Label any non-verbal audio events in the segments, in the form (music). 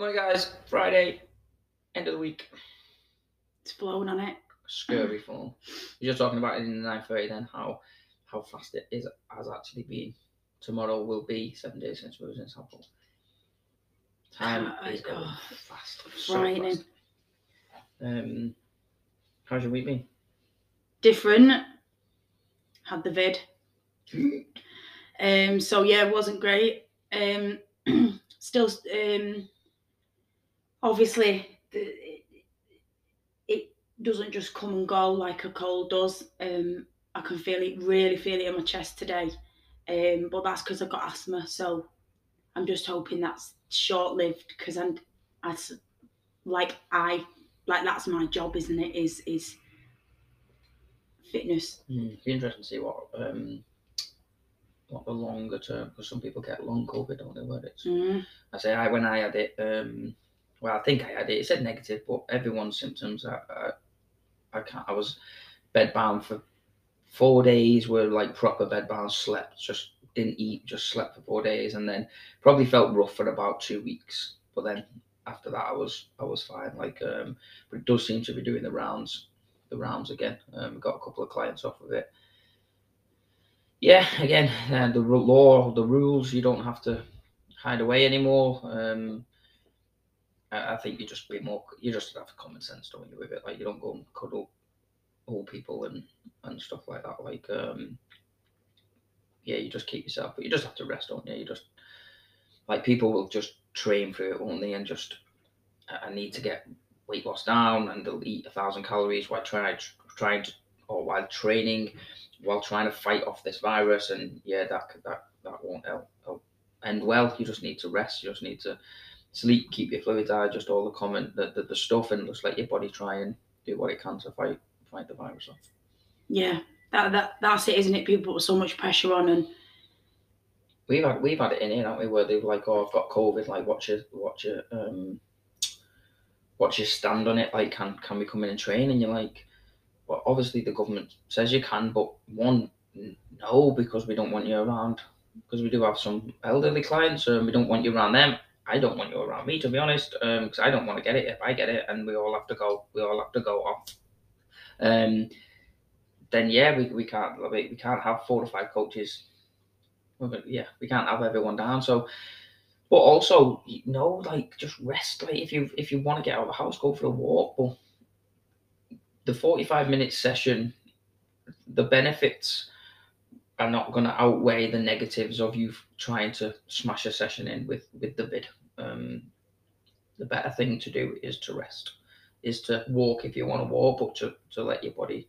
Morning, guys. Friday, end of the week. It's flown on it. Scurvy (laughs) form. You're just talking about it in the 9.30 then, how how fast it is has actually been. Tomorrow will be seven days since we was in Southall. Time (sighs) Ah, is going oh, fast. So fast. Um, how's your week been? Different. Had the vid. (laughs) Um, so yeah, it wasn't great. Um, (clears throat) still, um, obviously, the, it, doesn't just come and go like a cold does. Um, I can feel it, really feel it in my chest today. Um, but that's because I've got asthma, so I'm just hoping that's short lived because I'm, I, like I, like that's my job, isn't it? Is is fitness. Hmm, Be interesting to see what um what the longer term because some people get long COVID, don't they? Where it's Mm. I say I when I had it, um, well, I think I had it. It said negative, but everyone's symptoms. I, I, I can't. I was bedbound for four days. Were like proper bedbound. Slept, just didn't eat, just slept for four days, and then probably felt rough for about two weeks. But then after that, I was I was fine. Like, um, but it does seem to be doing the rounds, the rounds again. Um, got a couple of clients off of it. Yeah, again, uh, the law, the rules, you don't have to hide away anymore. Um, I, think you just be more, you just have common sense, don't you, with it? Like you don't go and cuddle old people and and stuff like that. Like, um, yeah, you just keep yourself, but you just have to rest, don't you? You just like people will just train through it only and just I need to get weight loss down and they'll eat a thousand calories while trying trying to or while training while trying to fight off this virus and yeah that that that won't help, help end well you just need to rest you just need to sleep keep your fluids high just all the comment the, the, the stuff and just let your body try and do what it can to fight fight the virus off. Yeah, that, that that's it, isn't it? People put so much pressure on, and we've had we've had it in here haven't we where they're like oh I've got COVID like watch your watch your um watch your stand on it like can can we come in and train? And you're like well obviously the government says you can but one no because we don't want you around because we do have some elderly clients and we don't want you around them I don't want you around me to be honest because I don't want to get it if I get it and we all have to go we all have to go off um then yeah we, we can't we can't have four or five coaches yeah, we can't have everyone down. So, but also, you know, like just rest. Like if you if you want to get out of the house, go for a walk. But the forty five minute session, the benefits are not going to outweigh the negatives of you trying to smash a session in with with the vid. Um, the better thing to do is to rest, is to walk if you want to walk, but to, to let your body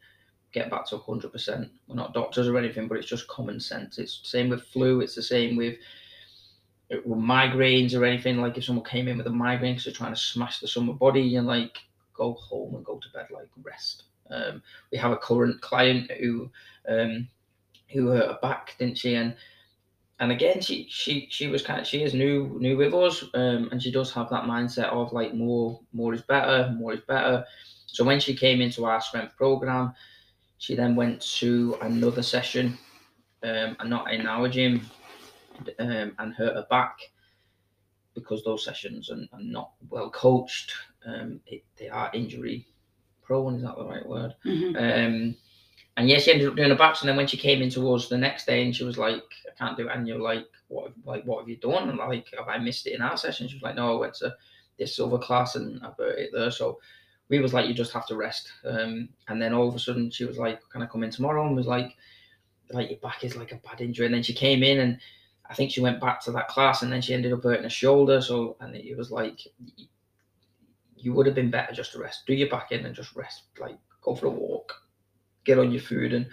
get back to 100%. We're not doctors or anything, but it's just common sense. It's the same with flu, it's the same with, uh, with migraines or anything. Like if someone came in with a migraine because they're trying to smash the summer body and like go home and go to bed, like rest. Um, we have a current client who um, who hurt her back, didn't she? And and again, she she she was kind of she is new new with us, um, and she does have that mindset of like more more is better, more is better. So when she came into our strength program, she then went to another session, um, and not in our gym, um, and hurt her back because those sessions are, are not well coached. Um, it, they are injury prone. Is that the right word? Mhm. Um, and yes, she ended up doing a backs. And then when she came into us the next day, and she was like, "I can't do it," and you're like, "What? Like, what have you done?" And like, "Have I missed it in our session?" She was like, "No, I went to this other class and I've hurt it there." So we was like, "You just have to rest." Um, and then all of a sudden, she was like, "Can I come in tomorrow?" And was like, "Like your back is like a bad injury." And then she came in and. I think she went back to that class and then she ended up hurting her shoulder. So, and it was like, you would have been better just to rest. Do your back in and just rest. Like, go for a walk, get on your food. And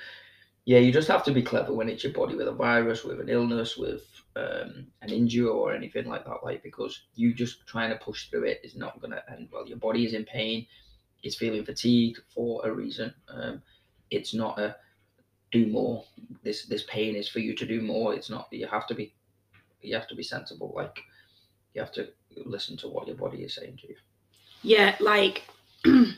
yeah, you just have to be clever when it's your body with a virus, with an illness, with um, an injury or anything like that. Like, because you just trying to push through it is not to end well. Your body is in pain, it's feeling fatigued for a reason. Um, it's not a do more. This this pain is for you to do more. It's not. You have to be. You have to be sensible. Like, you have to listen to what your body is saying to you. yeah, like (clears throat)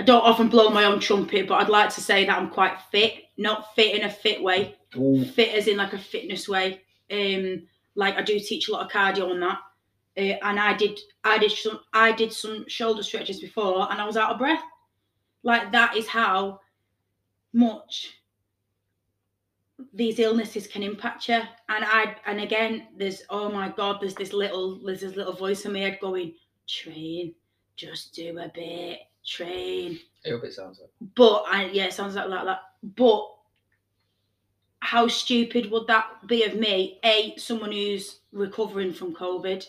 I don't often blow my own trumpet, but I'd like to say that I'm quite fit. Not fit in a fit way, Ooh. fit as in like a fitness way. Um, Like I do teach a lot of cardio on that. Uh, and I did I did some I did some shoulder stretches before and I was out of breath. Like that is how much these illnesses can impact you. And I and again, there's oh my god, there's this little there's this little voice in my head going, train, just do a bit, train. I hope it sounds like. But I yeah, it sounds like, like that. But how stupid would that be of me? A, someone who's recovering from COVID.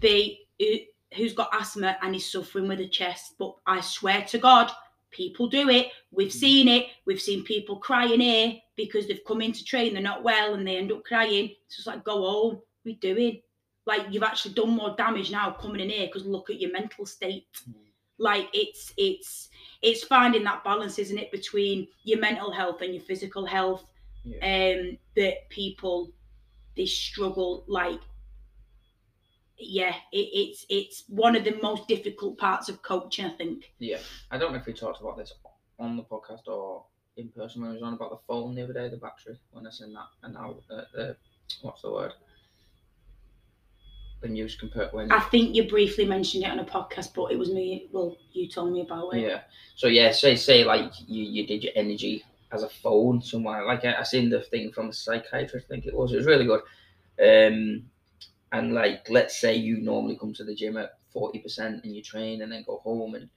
B, who, who's got asthma and is suffering with a chest. But I swear to God, people do it. We've hmm. seen it. We've seen people crying here because they've come in to train, they're not well, and they end up crying. It's just like, go home. We're doing. Like you've actually done more damage now coming in here because look at your mental state. Mm. Like it's it's it's finding that balance, isn't it, between your mental health and your physical health. Yeah. Um, that people they struggle like yeah, it, it's it's one of the most difficult parts of coaching, I think. Yeah, I don't know if we talked about this on the podcast or in person when I was on about the phone the other day, the battery when I sent that, and now uh, the what's the word? When you compare when I think you briefly mentioned it on a podcast, but it was me. Well, you told me about it. yeah. So yeah, say say like you you did your energy as a phone somewhere. Like I, I seen the thing from a psychiatrist, I think it was. It was really good. Um, and like let's say you normally come to the gym at forty percent and you train and then go home and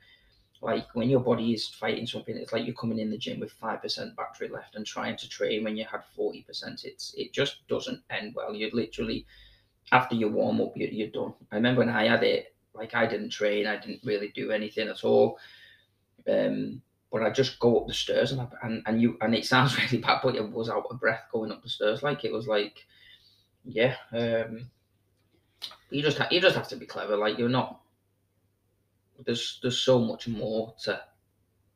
like when your body is fighting something, it's like you're coming in the gym with five percent battery left and trying to train when you had forty percent. It's it just doesn't end well. You'd literally after you warm up, you're, you're done. I remember when I had it, like I didn't train, I didn't really do anything at all. Um, but I just go up the stairs and I, and and you and it sounds (laughs) really bad, but it was out of breath going up the stairs. Like it was like, yeah. Um, you just ha- you just have to be clever. Like you're not. There's there's so much more to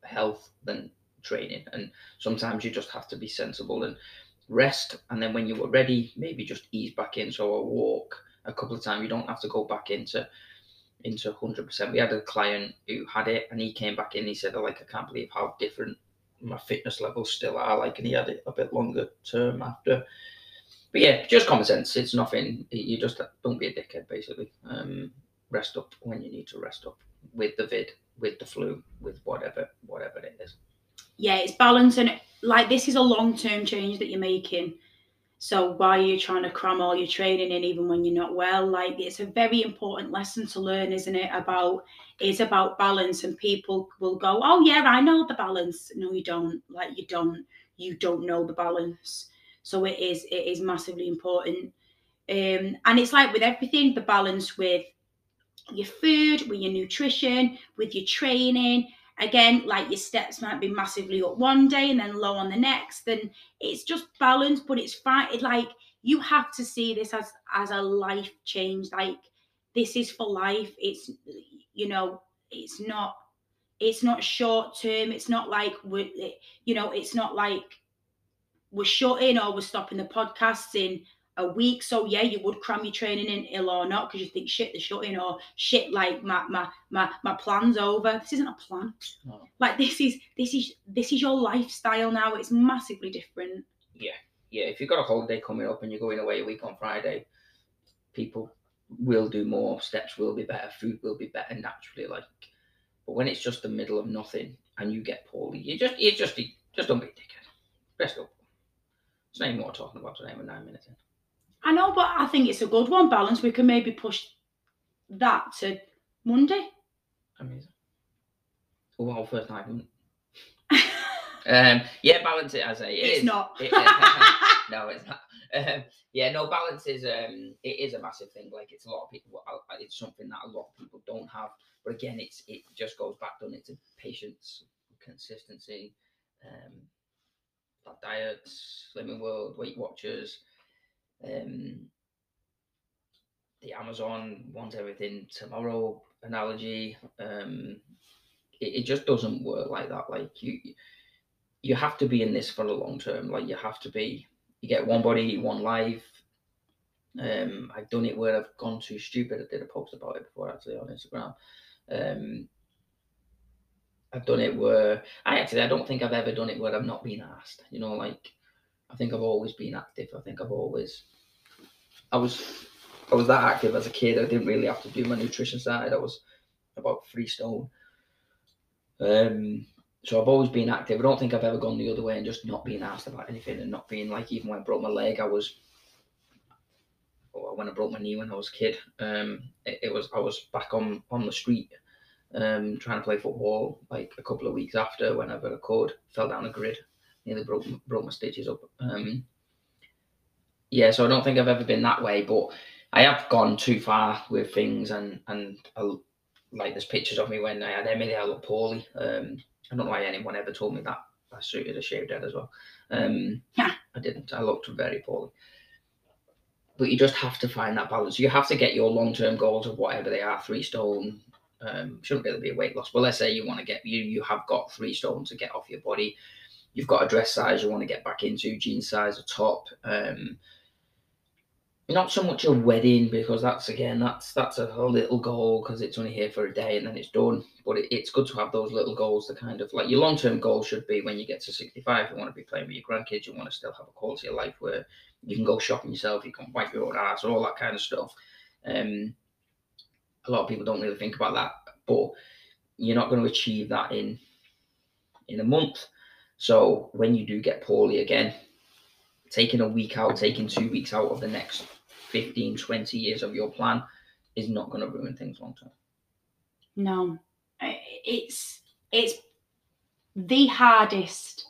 health than training, and sometimes you just have to be sensible and rest. And then when you were ready, maybe just ease back in. So a walk a couple of times. You don't have to go back into into hundred percent. We had a client who had it, and he came back in. He said, "Like I can't believe how different my fitness levels still are." Like, and he had it a bit longer term after but yeah, just common sense. It's nothing. You just don't be a dickhead, basically. Um, rest up when you need to rest up with the vid, with the flu, with whatever, whatever it is. Yeah, it's balance, and like this is a long term change that you're making. So why are you trying to cram all your training in even when you're not well? Like it's a very important lesson to learn, isn't it? About it's about balance, and people will go, "Oh yeah, I know the balance." No, you don't. Like you don't. You don't know the balance. So it is it is massively important. Um, and it's like with everything, the balance with your food, with your nutrition, with your training. Again, like your steps might be massively up one day and then low on the next. Then it's just balance, but it's fine. It, like you have to see this as as a life change. Like this is for life. It's you know, it's not it's not short term. It's not like we're you know, it's not like we're shutting or we're stopping the podcasts in a week. So yeah, you would cram your training in ill or not because you think shit, they're shutting or shit like my my my my plan's over. This isn't a plan. No. Like this is this is this is your lifestyle now. It's massively different. Yeah, yeah. If you've got a holiday coming up and you're going away a week on Friday, people will do more. Steps will be better. Food will be better naturally. Like, but when it's just the middle of nothing and you get poorly, you just you just just don't be a dickhead. Rest up. There's no more talking about today. We're nine minutes in. I know, but I think it's a good one. Balance. We can maybe push that to Monday. Amazing. Oh, well, first time. (laughs) um, yeah, balance it as a. It It's is- not. it- (laughs) no, it's not. Um, yeah, no, balance is um, it is a massive thing. Like it's a lot of people. It's something that a lot of people don't have. But again, it's it just goes back down into patience, consistency, um, diets, Slimming World, Weight Watchers, um, the Amazon wants everything tomorrow analogy. Um, it, it just doesn't work like that. Like you, you have to be in this for the long term. Like you have to be. You get one body, one life. Um, I've done it where I've gone too stupid. I did a post about it before actually on Instagram. Um, I've done it where I actually I don't think I've ever done it where I've not been asked. You know, like I think I've always been active. I think I've always I was I was that active as a kid. I didn't really have to do my nutrition side. I was about three stone. Um, so I've always been active. I don't think I've ever gone the other way and just not being asked about anything and not being like even when I broke my leg, I was when I broke my knee when I was a kid. Um, it, it was I was back on on the street, um, trying to play football like a couple of weeks after whenever I could. Fell down a grid, nearly broke broke my stitches up. Um, yeah, so I don't think I've ever been that way, but I have gone too far with things, and and I, like there's pictures of me when I had Emily. I looked poorly. Um, I don't know why anyone ever told me that. I suited a shaved head as well. Um, I didn't. I looked very poorly. But you just have to find that balance. You have to get your long term goals of whatever they are. Three stone um, shouldn't really be a weight loss. But let's say you want to get you you have got three stone to get off your body. You've got a dress size you want to get back into, jean size, a top. Um, not so much a wedding because that's again that's that's a, little goal because it's only here for a day and then it's done. But it, it's good to have those little goals to kind of like your long-term goal should be when you get to 65 you want to be playing with your grandkids you want to still have a quality of life where you can go shopping yourself you can wipe your own ass all that kind of stuff. Um a lot of people don't really think about that but you're not going to achieve that in in a month. So when you do get poorly again taking a week out taking two weeks out of the next 15, 20 years of your plan is not going to ruin things long term. No, it's it's the hardest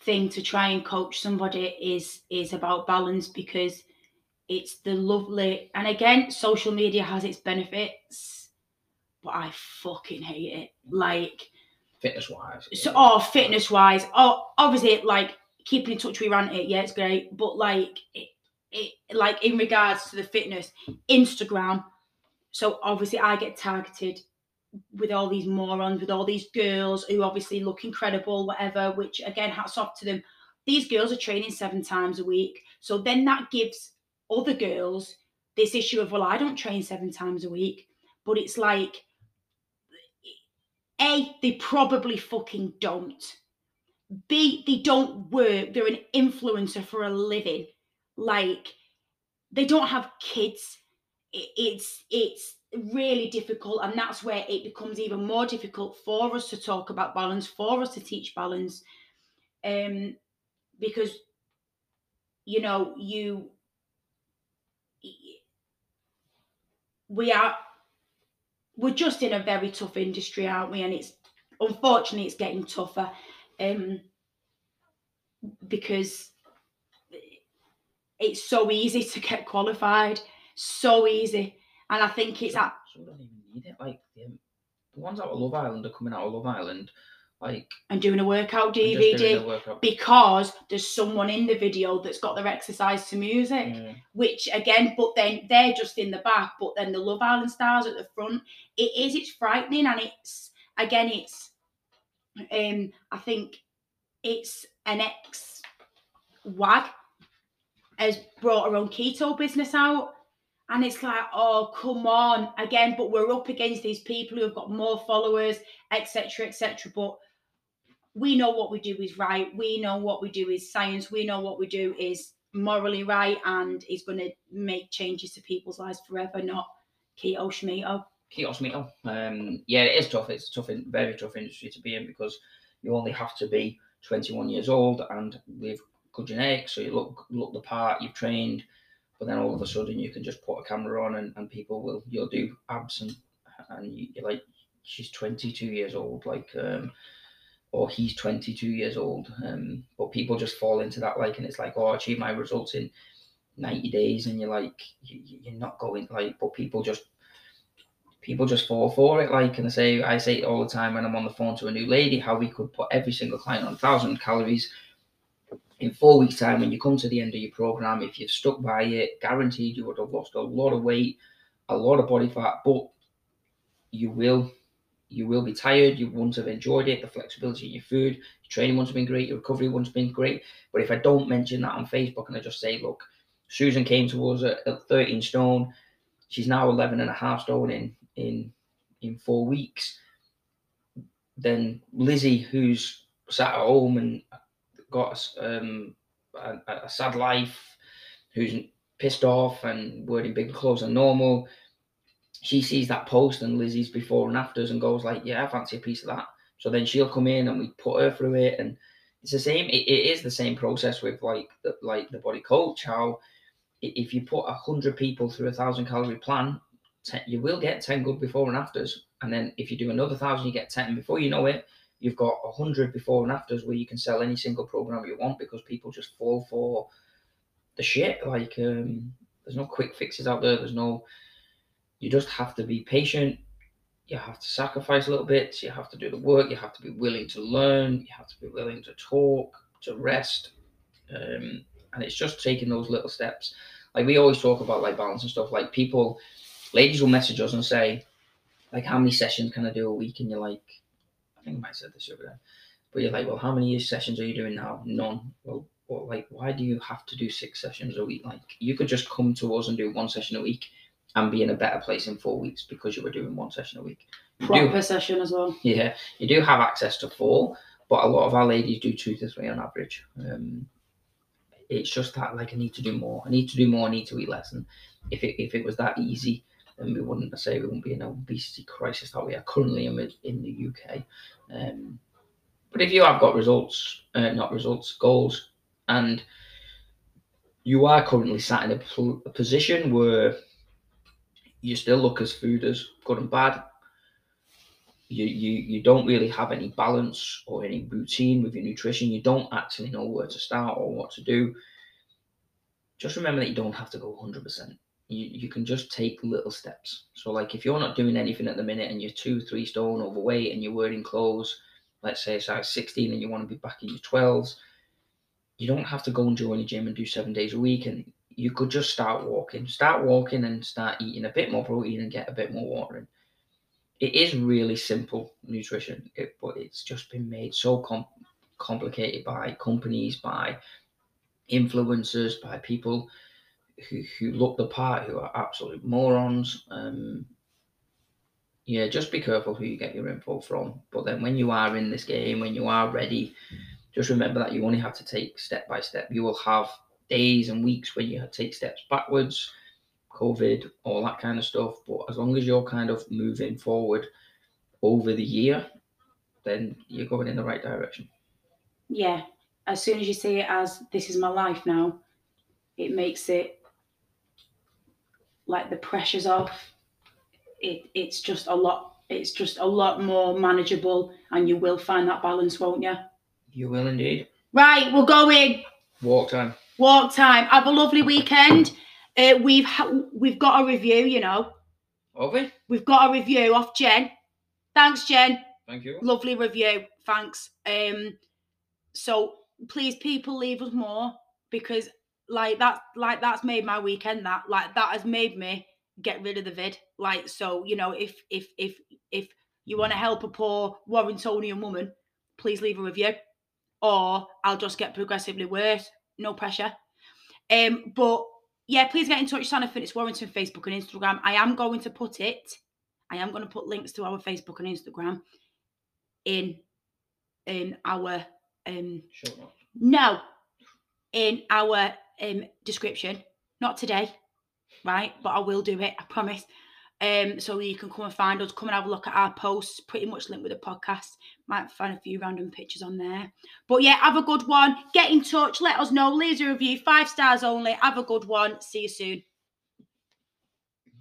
thing to try and coach somebody is is about balance because it's the lovely and again social media has its benefits but i fucking hate it. Like fitness wise so oh fitness wise oh obviously like keeping in touch with Ranty yeah it's great but like it, it, like in regards to the fitness, Instagram. So obviously, I get targeted with all these morons, with all these girls who obviously look incredible, whatever. Which again, hats off to them. These girls are training seven times a week, so then that gives other girls this issue of well, I don't train seven times a week, but it's like. A, they probably fucking don't. B, they don't work. They're an influencer for a living. Like they don't have kids. It's it's really difficult and that's where it becomes even more difficult for us to talk about balance for us to teach balance. Um because you know you we are we're just in a very tough industry aren't we? And it's unfortunately it's getting tougher um because it's so easy to get qualified, so easy. And I think it's at. So don't even need it. Like the, the ones out of Love Island are coming out of Love Island, like and doing a workout DVD a workout. because there's someone in the video that's got their exercise to music, mm. which again, but then they're just in the back, but then the Love Island stars at the front. It is. It's frightening, and it's again, it's. Um, I think it's an ex wag has brought her own keto business out. And it's like, oh, come on. Again, but we're up against these people who have got more followers, etc., etc. But we know what we do is right. We know what we do is science. We know what we do is morally right and is going to make changes to people's lives forever, not keto schmeto. Keto schmeto. Um, yeah, it is tough. It's a tough, very tough industry to be in because you only have to be 21 years old and with good genetics, so you look look the part, you've trained, but then all of a sudden you can just put a camera on and, and people will you'll do abs and and you, are like she's 22 years old, like um, or he's 22 years old, um, but people just fall into that like, and it's like oh, I achieve my results in 90 days, and you're like you, you're not going like, but people just people just fall for it. Like, and I say, I say it all the time when I'm on the phone to a new lady, how we could put every single client on a thousand calories in four weeks' time, when you come to the end of your program, if you've stuck by it, guaranteed you would have lost a lot of weight, a lot of body fat, but you will you will be tired, you won't have enjoyed it, the flexibility in your food, your training won't have been great, your recovery won't have been great. But if I don't mention that on Facebook and I just say, look, Susan came to us at, at 13 stone, she's now 11 and a half stone in in in four weeks, then Lizzie, who's sat at home and got um, a, a, sad life, who's pissed off and wearing bigger clothes than normal. She sees that post and Lizzie's before and afters and goes like, "Yeah, I fancy a piece of that." So then she'll come in and we put her through it, and it's the same. It, it is the same process with like the, like the body coach. How if you put a hundred people through a thousand calorie plan, you will get ten good before and afters, and then if you do another thousand, you get ten. Before you know it, you've got a hundred before and afters where you can sell any single program you want because people just fall for the shit. Like um, there's no quick fixes out there. There's no. You just have to be patient. You have to sacrifice a little bit. You have to do the work. You have to be willing to learn. You have to be willing to talk, to rest, um, and it's just taking those little steps. Like we always talk about like balance and stuff. Like people, ladies will message us and say, like, how many sessions can I do a week? And you're like, I think I might have said this over there. But you're like, well, how many sessions are you doing now? None. Well, well, like, why do you have to do six sessions a week? Like, you could just come to us and do one session a week and be in a better place in four weeks because you were doing one session a week. You do- Proper session as well. yeah, you do have access to four, but a lot of our ladies do two to three on average. Um, it's just that like I need to do more. I need to do more. I need to eat less. And if it if it was that easy, then we wouldn't say we wouldn't be in an obesity crisis that we are currently in in the UK. Um, but if you have got results, uh, not results, goals, and you are currently sat in a, pl- a position where you still look as food as good and bad, you, you you don't really have any balance or any routine with your nutrition. You don't actually know where to start or what to do. Just remember that you don't have to go 100%. You, you can just take little steps. So, like if you're not doing anything at the minute and you're two, three stone overweight and you're wearing clothes, let's say size 16 and you want to be back in your 12s, you don't have to go and join a gym and do seven days a week. And you could just start walking. Start walking and start eating a bit more protein and get a bit more water in it is really simple nutrition, it, but it's just been made so com- complicated by companies, by influencers, by people who, who look the part, who are absolute morons. Um, yeah, just be careful who you get your info from. But then when you are in this game, when you are ready, just remember that you only have to take step by step. You will have days and weeks when you take steps backwards COVID, all that kind of stuff. But as long as you're kind of moving forward over the year, then you're going in the right direction. Yeah. As soon as you see it as this is my life now, it makes it like the pressure's off. It it's just a lot it's just a lot more manageable and you will find that balance, won't you? You will indeed. Right, we're going. Walk time. Walk time. Have a lovely weekend. Uh, we've ha- we've got a review, you know. Have we? We've got a review off Jen. Thanks, Jen. Thank you. Lovely review. Thanks. Um, so please, people, leave us more because like that, like that's made my weekend. That like that has made me get rid of the vid. Like so, you know, if if if if you want to help a poor Warringtonian woman, please leave a review, or I'll just get progressively worse. No pressure. Um, but yeah, please get in touch, Santa Fitness Warrington Facebook and Instagram. I am going to put it. I am going to put links to our Facebook and Instagram in in our um not. no in our um description. Not today, right? But I will do it. I promise. Um, so you can come and find us, come and have a look at our posts, pretty much linked with the podcast. Might find a few random pictures on there. But yeah, have a good one. Get in touch, let us know, leave a review, five stars only. Have a good one. See you soon.